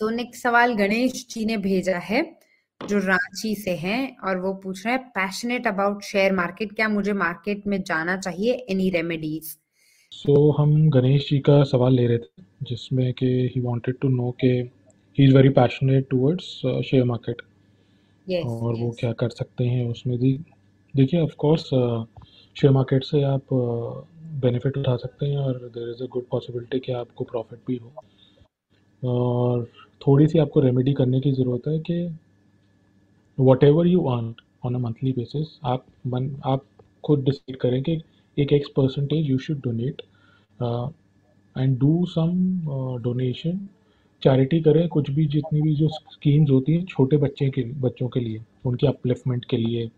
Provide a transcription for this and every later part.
So next सवाल गणेश जी ने भेजा है जो रांची से हैं और वो पूछ रहे हैं पैशनेट अबाउट शेयर मार्केट क्या मुझे मार्केट में जाना चाहिए? एनी रेमेडीज सो so, हम गणेश जी का सवाल ले रहे थे जिसमें कि ही वांटेड टू नो के he is very passionate towards share market और yes. वो क्या कर सकते हैं उसमें भी। देखिए ऑफ़ कोर्स शेयर मार्केट से आप बेनिफिट uh, उठा सकते हैं और there is a good possibility कि आपको प्रॉफिट भी हो। और थोड़ी सी आपको रेमेडी करने की ज़रूरत है कि whatever you earn on a monthly basis आप मन आप खुद डिसाइड करें कि एक X percentage you should donate and do some donation charity करें कुछ भी जितनी भी जो स्कीम्स होती हैं छोटे बच्चे के बच्चों के लिए उनके अपलिफ्टमेंट के लिए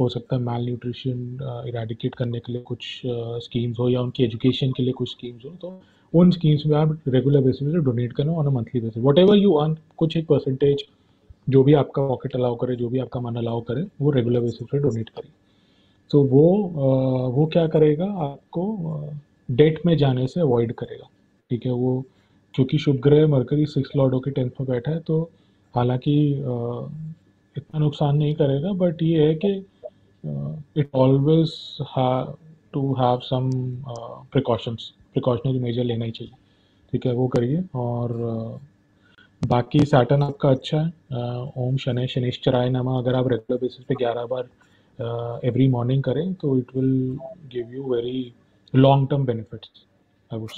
हो सकता है माल न्यूट्रिशन इरेडिकेट करने के लिए कुछ स्कीम्स uh, हो या उनकी एजुकेशन के लिए कुछ स्कीम्स हो तो उन स्कीम्स में आप रेगुलर बेसिस पे डोनेट करना on a monthly basis whatever you earn कुछ एक परसेंटेज जो भी आपका पॉकेट अलाउ करे जो भी आपका मन अलाउ करे वो रेगुलर बेसिस पे डोनेट करें. तो वो uh, वो क्या करेगा? आपको डेट uh, में जाने से अवॉइड करेगा. ठीक है वो क्योंकि शुभ ग्रह मरकरी सिक्स लॉर्डो के टेंथ में बैठा है तो हालाँकि इतना नुकसान नहीं करेगा बट ये है कि it always to have some precautions precautionary measure लेना ही चाहिए। ठीक है, वो करिए और बाकी सैटन आपका अच्छा है। ओम शनि, शनिश्चराय नमा, अगर आप रेगुलर बेसिस पे ग्यारह बार एवरी मॉर्निंग करें तो it will give you very long term benefits I would